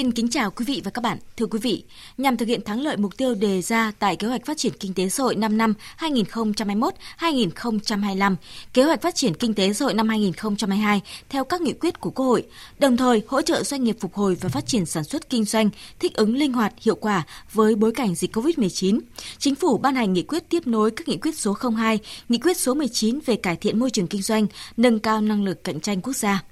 Xin kính chào quý vị và các bạn. Thưa quý vị, nhằm thực hiện thắng lợi mục tiêu đề ra tại kế hoạch phát triển kinh tế xã hội 5 năm 2021-2025, kế hoạch phát triển kinh tế xã hội năm 2022 theo các nghị quyết của Quốc hội, đồng thời hỗ trợ doanh nghiệp phục hồi và phát triển sản xuất kinh doanh, thích ứng linh hoạt, hiệu quả với bối cảnh dịch COVID-19. Chính phủ ban hành nghị quyết tiếp nối các nghị quyết số 02, nghị quyết số 19 về cải thiện môi trường kinh doanh, nâng cao năng lực cạnh tranh quốc gia.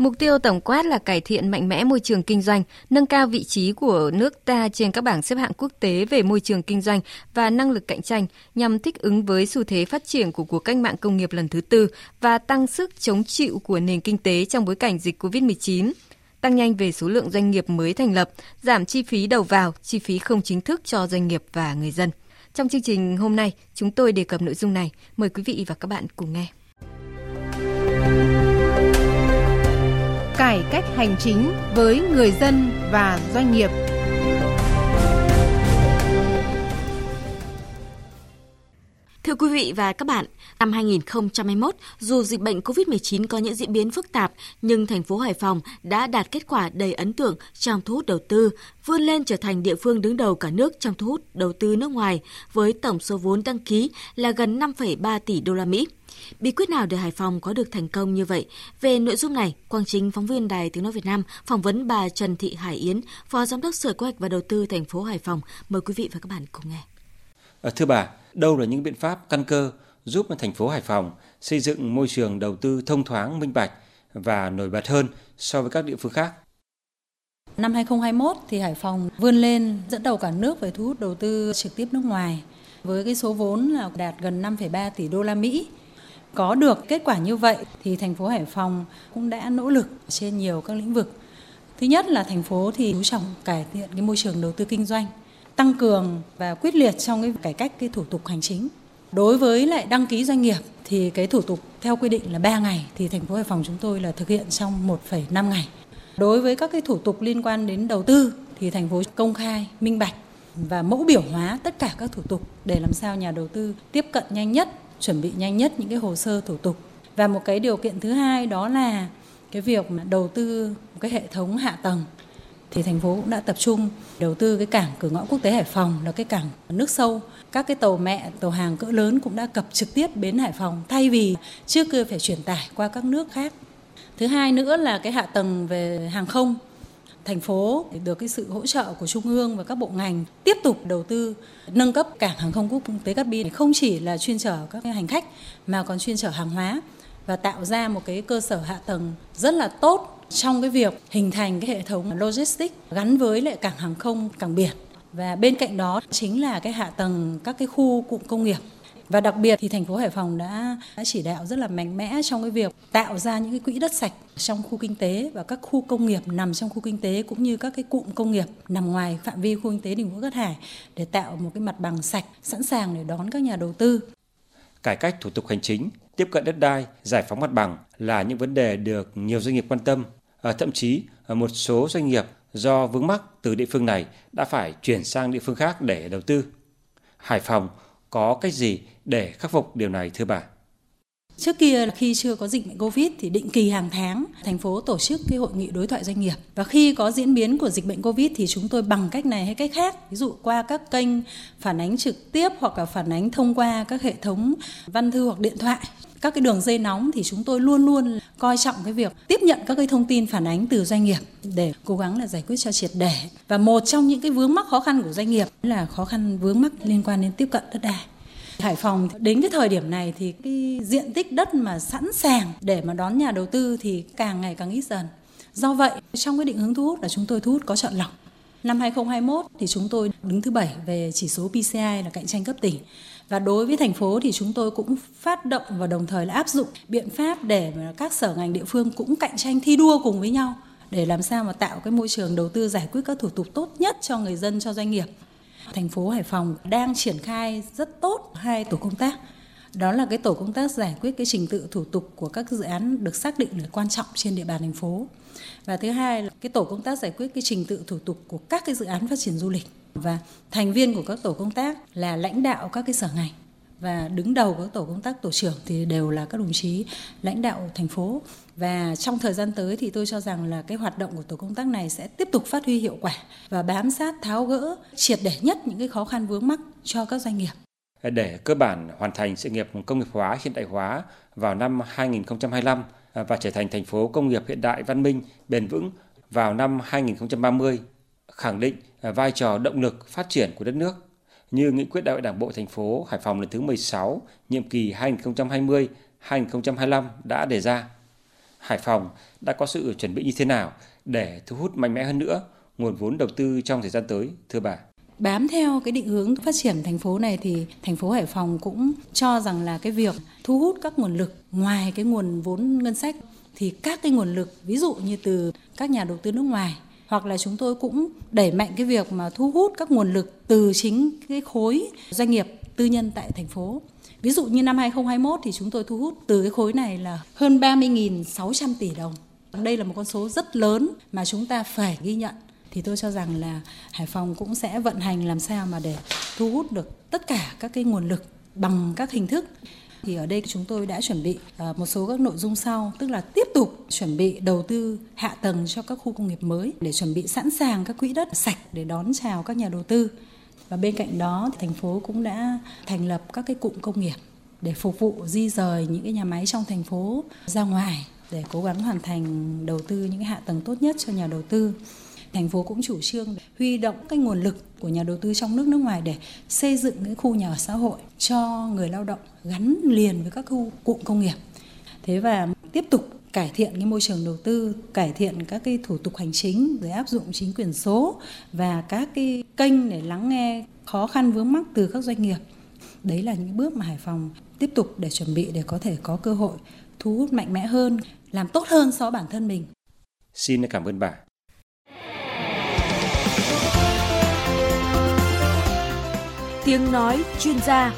Mục tiêu tổng quát là cải thiện mạnh mẽ môi trường kinh doanh, nâng cao vị trí của nước ta trên các bảng xếp hạng quốc tế về môi trường kinh doanh và năng lực cạnh tranh nhằm thích ứng với xu thế phát triển của cuộc cách mạng công nghiệp lần thứ tư và tăng sức chống chịu của nền kinh tế trong bối cảnh dịch COVID-19 tăng nhanh về số lượng doanh nghiệp mới thành lập, giảm chi phí đầu vào, chi phí không chính thức cho doanh nghiệp và người dân. Trong chương trình hôm nay, chúng tôi đề cập nội dung này. Mời quý vị và các bạn cùng nghe cải cách hành chính với người dân và doanh nghiệp. Quý vị và các bạn, năm 2021, dù dịch bệnh COVID-19 có những diễn biến phức tạp, nhưng thành phố Hải Phòng đã đạt kết quả đầy ấn tượng trong thu hút đầu tư, vươn lên trở thành địa phương đứng đầu cả nước trong thu hút đầu tư nước ngoài, với tổng số vốn đăng ký là gần 5,3 tỷ đô la Mỹ. Bí quyết nào để Hải Phòng có được thành công như vậy? Về nội dung này, Quang Chính, phóng viên Đài Tiếng Nói Việt Nam, phỏng vấn bà Trần Thị Hải Yến, Phó Giám đốc Sở Kế hoạch và Đầu tư thành phố Hải Phòng. Mời quý vị và các bạn cùng nghe. Ờ, thưa bà, đâu là những biện pháp căn cơ giúp thành phố Hải Phòng xây dựng môi trường đầu tư thông thoáng, minh bạch và nổi bật hơn so với các địa phương khác? Năm 2021 thì Hải Phòng vươn lên dẫn đầu cả nước về thu hút đầu tư trực tiếp nước ngoài với cái số vốn là đạt gần 5,3 tỷ đô la Mỹ. Có được kết quả như vậy thì thành phố Hải Phòng cũng đã nỗ lực trên nhiều các lĩnh vực. Thứ nhất là thành phố thì chú trọng cải thiện cái môi trường đầu tư kinh doanh, tăng cường và quyết liệt trong cái cải cách cái thủ tục hành chính. Đối với lại đăng ký doanh nghiệp thì cái thủ tục theo quy định là 3 ngày thì thành phố Hải Phòng chúng tôi là thực hiện trong 1,5 ngày. Đối với các cái thủ tục liên quan đến đầu tư thì thành phố công khai, minh bạch và mẫu biểu hóa tất cả các thủ tục để làm sao nhà đầu tư tiếp cận nhanh nhất chuẩn bị nhanh nhất những cái hồ sơ thủ tục và một cái điều kiện thứ hai đó là cái việc mà đầu tư một cái hệ thống hạ tầng thì thành phố cũng đã tập trung đầu tư cái cảng cửa ngõ quốc tế Hải Phòng là cái cảng nước sâu. Các cái tàu mẹ, tàu hàng cỡ lớn cũng đã cập trực tiếp bến Hải Phòng, thay vì trước kia phải chuyển tải qua các nước khác. Thứ hai nữa là cái hạ tầng về hàng không. Thành phố được cái sự hỗ trợ của trung ương và các bộ ngành tiếp tục đầu tư, nâng cấp cảng hàng không quốc tế Cát Bi không chỉ là chuyên chở các hành khách mà còn chuyên chở hàng hóa và tạo ra một cái cơ sở hạ tầng rất là tốt trong cái việc hình thành cái hệ thống logistics gắn với lại cảng hàng không cảng biển và bên cạnh đó chính là cái hạ tầng các cái khu cụm công nghiệp và đặc biệt thì thành phố Hải Phòng đã, đã chỉ đạo rất là mạnh mẽ trong cái việc tạo ra những cái quỹ đất sạch trong khu kinh tế và các khu công nghiệp nằm trong khu kinh tế cũng như các cái cụm công nghiệp nằm ngoài phạm vi khu kinh tế Đình Vũ Cát Hải để tạo một cái mặt bằng sạch sẵn sàng để đón các nhà đầu tư. Cải cách thủ tục hành chính, tiếp cận đất đai, giải phóng mặt bằng là những vấn đề được nhiều doanh nghiệp quan tâm. Ờ, thậm chí ờ, một số doanh nghiệp do vướng mắc từ địa phương này đã phải chuyển sang địa phương khác để đầu tư. Hải Phòng có cách gì để khắc phục điều này thưa bà? Trước kia khi chưa có dịch bệnh Covid thì định kỳ hàng tháng thành phố tổ chức cái hội nghị đối thoại doanh nghiệp và khi có diễn biến của dịch bệnh Covid thì chúng tôi bằng cách này hay cách khác, ví dụ qua các kênh phản ánh trực tiếp hoặc là phản ánh thông qua các hệ thống văn thư hoặc điện thoại các cái đường dây nóng thì chúng tôi luôn luôn coi trọng cái việc tiếp nhận các cái thông tin phản ánh từ doanh nghiệp để cố gắng là giải quyết cho triệt để và một trong những cái vướng mắc khó khăn của doanh nghiệp là khó khăn vướng mắc liên quan đến tiếp cận đất đai Hải Phòng đến cái thời điểm này thì cái diện tích đất mà sẵn sàng để mà đón nhà đầu tư thì càng ngày càng ít dần. Do vậy, trong cái định hướng thu hút là chúng tôi thu hút có chọn lọc. Năm 2021 thì chúng tôi đứng thứ bảy về chỉ số PCI là cạnh tranh cấp tỉnh. Và đối với thành phố thì chúng tôi cũng phát động và đồng thời là áp dụng biện pháp để mà các sở ngành địa phương cũng cạnh tranh thi đua cùng với nhau để làm sao mà tạo cái môi trường đầu tư giải quyết các thủ tục tốt nhất cho người dân, cho doanh nghiệp thành phố Hải Phòng đang triển khai rất tốt hai tổ công tác đó là cái tổ công tác giải quyết cái trình tự thủ tục của các dự án được xác định là quan trọng trên địa bàn thành phố. Và thứ hai là cái tổ công tác giải quyết cái trình tự thủ tục của các cái dự án phát triển du lịch. Và thành viên của các tổ công tác là lãnh đạo các cái sở ngành. Và đứng đầu các tổ công tác tổ trưởng thì đều là các đồng chí lãnh đạo thành phố. Và trong thời gian tới thì tôi cho rằng là cái hoạt động của tổ công tác này sẽ tiếp tục phát huy hiệu quả và bám sát tháo gỡ triệt để nhất những cái khó khăn vướng mắc cho các doanh nghiệp. Để cơ bản hoàn thành sự nghiệp công nghiệp hóa hiện đại hóa vào năm 2025 và trở thành thành phố công nghiệp hiện đại văn minh bền vững vào năm 2030, khẳng định vai trò động lực phát triển của đất nước như nghị quyết đại hội Đảng bộ thành phố Hải Phòng lần thứ 16, nhiệm kỳ 2020-2025 đã đề ra. Hải Phòng đã có sự chuẩn bị như thế nào để thu hút mạnh mẽ hơn nữa nguồn vốn đầu tư trong thời gian tới, thưa bà? Bám theo cái định hướng phát triển thành phố này thì thành phố Hải Phòng cũng cho rằng là cái việc thu hút các nguồn lực ngoài cái nguồn vốn ngân sách thì các cái nguồn lực, ví dụ như từ các nhà đầu tư nước ngoài hoặc là chúng tôi cũng đẩy mạnh cái việc mà thu hút các nguồn lực từ chính cái khối doanh nghiệp tư nhân tại thành phố. Ví dụ như năm 2021 thì chúng tôi thu hút từ cái khối này là hơn 30.600 tỷ đồng. Đây là một con số rất lớn mà chúng ta phải ghi nhận. Thì tôi cho rằng là Hải Phòng cũng sẽ vận hành làm sao mà để thu hút được tất cả các cái nguồn lực bằng các hình thức. Thì ở đây chúng tôi đã chuẩn bị à, một số các nội dung sau, tức là tiếp tục chuẩn bị đầu tư hạ tầng cho các khu công nghiệp mới để chuẩn bị sẵn sàng các quỹ đất sạch để đón chào các nhà đầu tư. Và bên cạnh đó thành phố cũng đã thành lập các cái cụm công nghiệp để phục vụ di rời những cái nhà máy trong thành phố ra ngoài để cố gắng hoàn thành đầu tư những cái hạ tầng tốt nhất cho nhà đầu tư thành phố cũng chủ trương huy động cái nguồn lực của nhà đầu tư trong nước nước ngoài để xây dựng cái khu nhà ở xã hội cho người lao động gắn liền với các khu cụm công nghiệp. Thế và tiếp tục cải thiện cái môi trường đầu tư, cải thiện các cái thủ tục hành chính rồi áp dụng chính quyền số và các cái kênh để lắng nghe khó khăn vướng mắc từ các doanh nghiệp. Đấy là những bước mà Hải Phòng tiếp tục để chuẩn bị để có thể có cơ hội thu hút mạnh mẽ hơn, làm tốt hơn so với bản thân mình. Xin cảm ơn bà. Tiếng nói chuyên gia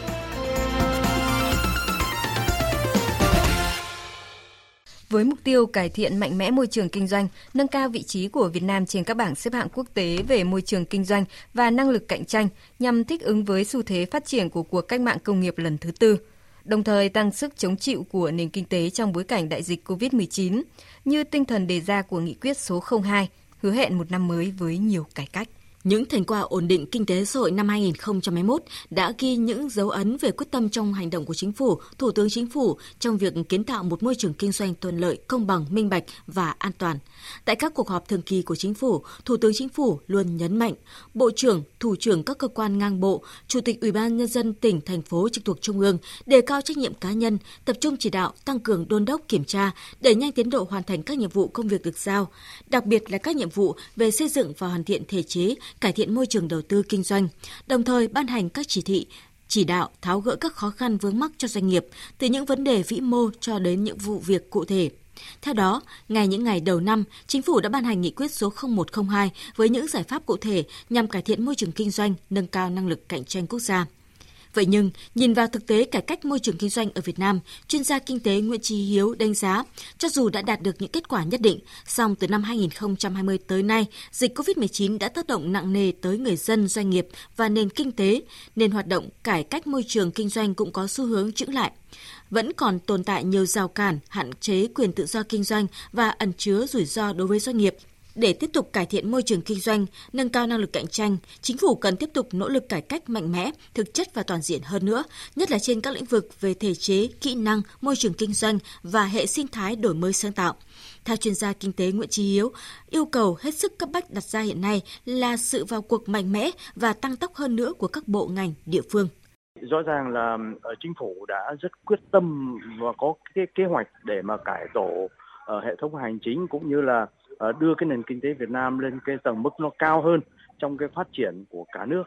với mục tiêu cải thiện mạnh mẽ môi trường kinh doanh, nâng cao vị trí của Việt Nam trên các bảng xếp hạng quốc tế về môi trường kinh doanh và năng lực cạnh tranh nhằm thích ứng với xu thế phát triển của cuộc cách mạng công nghiệp lần thứ tư, đồng thời tăng sức chống chịu của nền kinh tế trong bối cảnh đại dịch COVID-19, như tinh thần đề ra của nghị quyết số 02, hứa hẹn một năm mới với nhiều cải cách. Những thành quả ổn định kinh tế xã hội năm 2021 đã ghi những dấu ấn về quyết tâm trong hành động của chính phủ, Thủ tướng Chính phủ trong việc kiến tạo một môi trường kinh doanh thuận lợi, công bằng, minh bạch và an toàn. Tại các cuộc họp thường kỳ của chính phủ, Thủ tướng Chính phủ luôn nhấn mạnh, Bộ trưởng, Thủ trưởng các cơ quan ngang bộ, Chủ tịch Ủy ban nhân dân tỉnh, thành phố trực thuộc Trung ương đề cao trách nhiệm cá nhân, tập trung chỉ đạo, tăng cường đôn đốc kiểm tra, đẩy nhanh tiến độ hoàn thành các nhiệm vụ công việc được giao, đặc biệt là các nhiệm vụ về xây dựng và hoàn thiện thể chế, cải thiện môi trường đầu tư kinh doanh, đồng thời ban hành các chỉ thị, chỉ đạo tháo gỡ các khó khăn vướng mắc cho doanh nghiệp, từ những vấn đề vĩ mô cho đến những vụ việc cụ thể. Theo đó, ngay những ngày đầu năm, Chính phủ đã ban hành nghị quyết số 0102 với những giải pháp cụ thể nhằm cải thiện môi trường kinh doanh, nâng cao năng lực cạnh tranh quốc gia. Vậy nhưng, nhìn vào thực tế cải cách môi trường kinh doanh ở Việt Nam, chuyên gia kinh tế Nguyễn Trí Hiếu đánh giá, cho dù đã đạt được những kết quả nhất định, song từ năm 2020 tới nay, dịch COVID-19 đã tác động nặng nề tới người dân, doanh nghiệp và nền kinh tế, nên hoạt động cải cách môi trường kinh doanh cũng có xu hướng chững lại vẫn còn tồn tại nhiều rào cản, hạn chế quyền tự do kinh doanh và ẩn chứa rủi ro đối với doanh nghiệp. Để tiếp tục cải thiện môi trường kinh doanh, nâng cao năng lực cạnh tranh, chính phủ cần tiếp tục nỗ lực cải cách mạnh mẽ, thực chất và toàn diện hơn nữa, nhất là trên các lĩnh vực về thể chế, kỹ năng, môi trường kinh doanh và hệ sinh thái đổi mới sáng tạo. Theo chuyên gia kinh tế Nguyễn Trí Hiếu, yêu cầu hết sức cấp bách đặt ra hiện nay là sự vào cuộc mạnh mẽ và tăng tốc hơn nữa của các bộ ngành, địa phương. Rõ ràng là ờ, chính phủ đã rất quyết tâm và có cái kế hoạch để mà cải tổ ở hệ thống hành chính cũng như là Ờ, đưa cái nền kinh tế Việt Nam lên cái tầng mức nó cao hơn trong cái phát triển của cả nước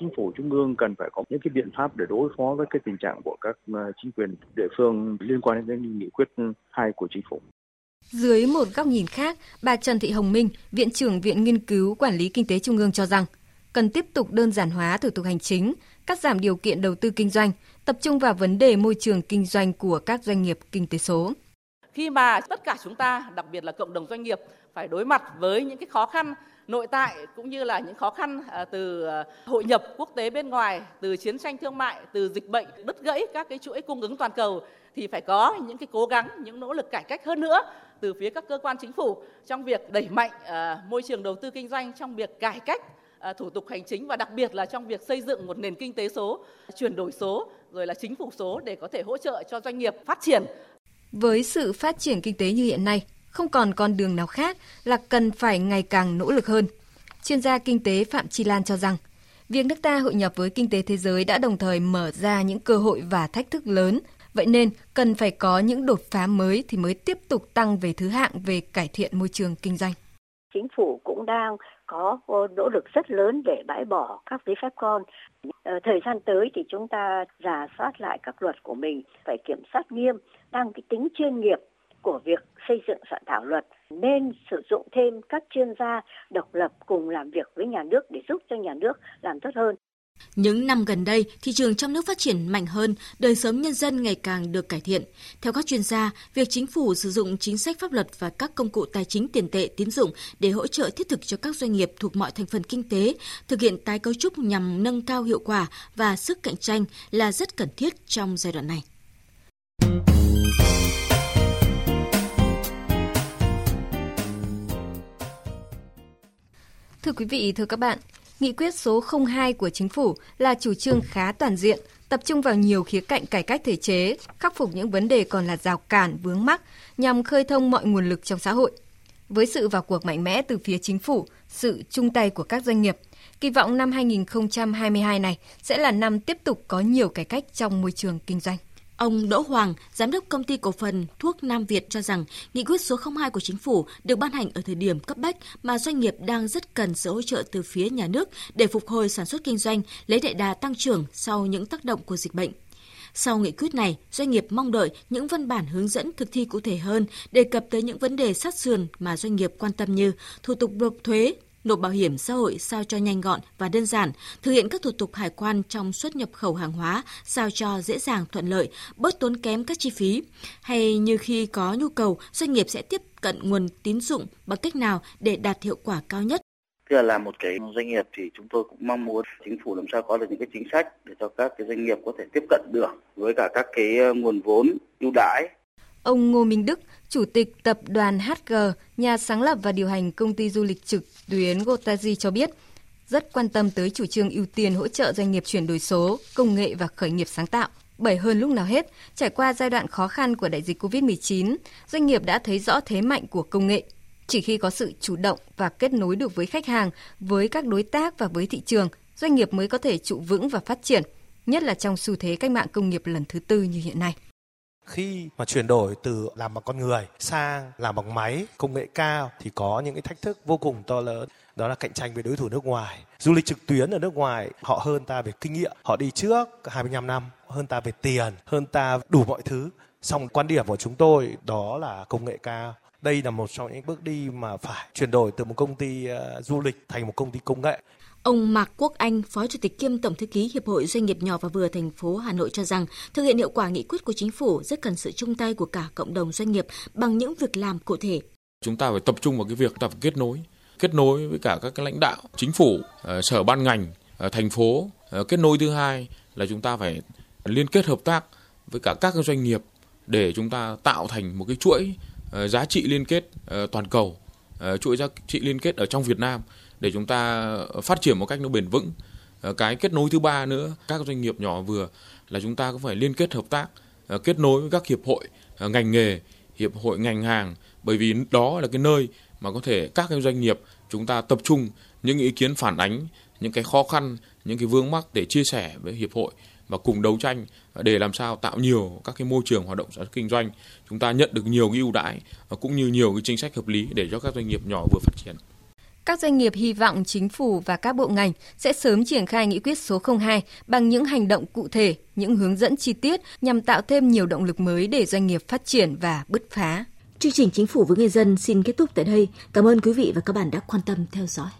chính phủ trung ương cần phải có những cái biện pháp để đối phó với cái tình trạng của các ờ, chính quyền địa phương liên quan đến nghị quyết hai của chính phủ. Dưới một góc nhìn khác, bà Trần Thị Hồng Minh, Viện trưởng Viện Nghiên cứu Quản lý Kinh tế Trung ương cho rằng, cần tiếp tục đơn giản hóa thủ tục hành chính, cắt giảm điều kiện đầu tư kinh doanh, tập trung vào vấn đề môi trường kinh doanh của các doanh nghiệp kinh tế số. Khi mà tất cả chúng ta, đặc biệt là cộng đồng doanh nghiệp phải đối mặt với những cái khó khăn nội tại cũng như là những khó khăn à, từ à, hội nhập quốc tế bên ngoài, từ chiến tranh thương mại, từ dịch bệnh đứt gãy các cái chuỗi cung ứng toàn cầu thì phải có những cái cố gắng, những nỗ lực cải cách hơn nữa từ phía các cơ quan chính phủ trong việc đẩy mạnh à, môi trường đầu tư kinh doanh, trong việc cải cách thủ tục hành chính và đặc biệt là trong việc xây dựng một nền kinh tế số, chuyển đổi số, rồi là chính phủ số để có thể hỗ trợ cho doanh nghiệp phát triển. Với sự phát triển kinh tế như hiện nay, không còn con đường nào khác là cần phải ngày càng nỗ lực hơn. Chuyên gia kinh tế Phạm Chi Lan cho rằng, việc nước ta hội nhập với kinh tế thế giới đã đồng thời mở ra những cơ hội và thách thức lớn Vậy nên cần phải có những đột phá mới thì mới tiếp tục tăng về thứ hạng về cải thiện môi trường kinh doanh. Chính phủ cũng đang có nỗ lực rất lớn để bãi bỏ các giấy phép con. Ờ, thời gian tới thì chúng ta giả soát lại các luật của mình, phải kiểm soát nghiêm, tăng cái tính chuyên nghiệp của việc xây dựng soạn thảo luật nên sử dụng thêm các chuyên gia độc lập cùng làm việc với nhà nước để giúp cho nhà nước làm tốt hơn. Những năm gần đây, thị trường trong nước phát triển mạnh hơn, đời sống nhân dân ngày càng được cải thiện. Theo các chuyên gia, việc chính phủ sử dụng chính sách pháp luật và các công cụ tài chính tiền tệ tín dụng để hỗ trợ thiết thực cho các doanh nghiệp thuộc mọi thành phần kinh tế, thực hiện tái cấu trúc nhằm nâng cao hiệu quả và sức cạnh tranh là rất cần thiết trong giai đoạn này. Thưa quý vị, thưa các bạn, Nghị quyết số 02 của chính phủ là chủ trương khá toàn diện, tập trung vào nhiều khía cạnh cải cách thể chế, khắc phục những vấn đề còn là rào cản vướng mắc nhằm khơi thông mọi nguồn lực trong xã hội. Với sự vào cuộc mạnh mẽ từ phía chính phủ, sự chung tay của các doanh nghiệp, kỳ vọng năm 2022 này sẽ là năm tiếp tục có nhiều cải cách trong môi trường kinh doanh. Ông Đỗ Hoàng, giám đốc công ty cổ phần thuốc Nam Việt cho rằng nghị quyết số 02 của chính phủ được ban hành ở thời điểm cấp bách mà doanh nghiệp đang rất cần sự hỗ trợ từ phía nhà nước để phục hồi sản xuất kinh doanh, lấy đại đà tăng trưởng sau những tác động của dịch bệnh. Sau nghị quyết này, doanh nghiệp mong đợi những văn bản hướng dẫn thực thi cụ thể hơn, đề cập tới những vấn đề sát sườn mà doanh nghiệp quan tâm như thủ tục nộp thuế, nộp bảo hiểm xã hội sao cho nhanh gọn và đơn giản, thực hiện các thủ tục hải quan trong xuất nhập khẩu hàng hóa sao cho dễ dàng thuận lợi, bớt tốn kém các chi phí. Hay như khi có nhu cầu, doanh nghiệp sẽ tiếp cận nguồn tín dụng bằng cách nào để đạt hiệu quả cao nhất. Tức là làm một cái doanh nghiệp thì chúng tôi cũng mong muốn chính phủ làm sao có được những cái chính sách để cho các cái doanh nghiệp có thể tiếp cận được với cả các cái ờ, nguồn vốn ưu đãi Ông Ngô Minh Đức, Chủ tịch Tập đoàn HG, nhà sáng lập và điều hành công ty du lịch trực tuyến Gotazi cho biết, rất quan tâm tới chủ trương ưu tiên hỗ trợ doanh nghiệp chuyển đổi số, công nghệ và khởi nghiệp sáng tạo. Bởi hơn lúc nào hết, trải qua giai đoạn khó khăn của đại dịch COVID-19, doanh nghiệp đã thấy rõ thế mạnh của công nghệ. Chỉ khi có sự chủ động và kết nối được với khách hàng, với các đối tác và với thị trường, doanh nghiệp mới có thể trụ vững và phát triển, nhất là trong xu thế cách mạng công nghiệp lần thứ tư như hiện nay khi mà chuyển đổi từ làm bằng con người sang làm bằng máy công nghệ cao thì có những cái thách thức vô cùng to lớn. Đó là cạnh tranh với đối thủ nước ngoài. Du lịch trực tuyến ở nước ngoài họ hơn ta về kinh nghiệm. Họ đi trước 25 năm hơn ta về tiền hơn ta đủ mọi thứ. Song quan điểm của chúng tôi đó là công nghệ cao. Đây là một trong những bước đi mà phải chuyển đổi từ một công ty uh, du lịch thành một công ty công nghệ. Ông Mạc Quốc Anh, Phó Chủ tịch kiêm Tổng thư ký Hiệp hội Doanh nghiệp nhỏ và vừa thành phố Hà Nội cho rằng, thực hiện hiệu quả nghị quyết của chính phủ rất cần sự chung tay của cả cộng đồng doanh nghiệp bằng những việc làm cụ thể. Chúng ta phải tập trung vào cái việc tập kết nối, kết nối với cả các cái lãnh đạo, chính phủ, ờ, sở ban ngành, ờ, thành phố. Ờ, kết nối thứ hai là chúng ta phải liên kết hợp tác với cả các doanh nghiệp để chúng ta tạo thành một cái chuỗi giá trị liên kết toàn cầu, chuỗi giá trị liên kết ở trong Việt Nam để chúng ta ờ, phát triển một cách nó bền vững. Ờ, cái kết nối thứ ba nữa, các doanh nghiệp nhỏ vừa, là chúng ta cũng phải liên kết hợp tác ờ, kết nối với các hiệp hội ngành nghề, hiệp hội ngành hàng. Bởi vì đó là cái nơi mà có thể các cái doanh nghiệp chúng ta tập trung những ý kiến phản ánh, những cái khó khăn, những cái vướng mắc để chia sẻ với hiệp hội và cùng đấu tranh để làm sao tạo nhiều các cái môi trường hoạt động sản xuất kinh doanh. Chúng ta nhận được nhiều cái ưu đãi cũng như nhiều cái chính sách hợp lý để cho các doanh nghiệp nhỏ vừa phát triển các doanh nghiệp hy vọng chính phủ và các bộ ngành sẽ sớm triển khai nghị quyết số 02 bằng những hành động cụ thể, những hướng dẫn chi tiết nhằm tạo thêm nhiều động lực mới để doanh nghiệp phát triển và bứt phá. Chương trình Chính phủ với người dân xin kết thúc tại đây. Cảm ơn quý vị và các bạn đã quan tâm theo dõi.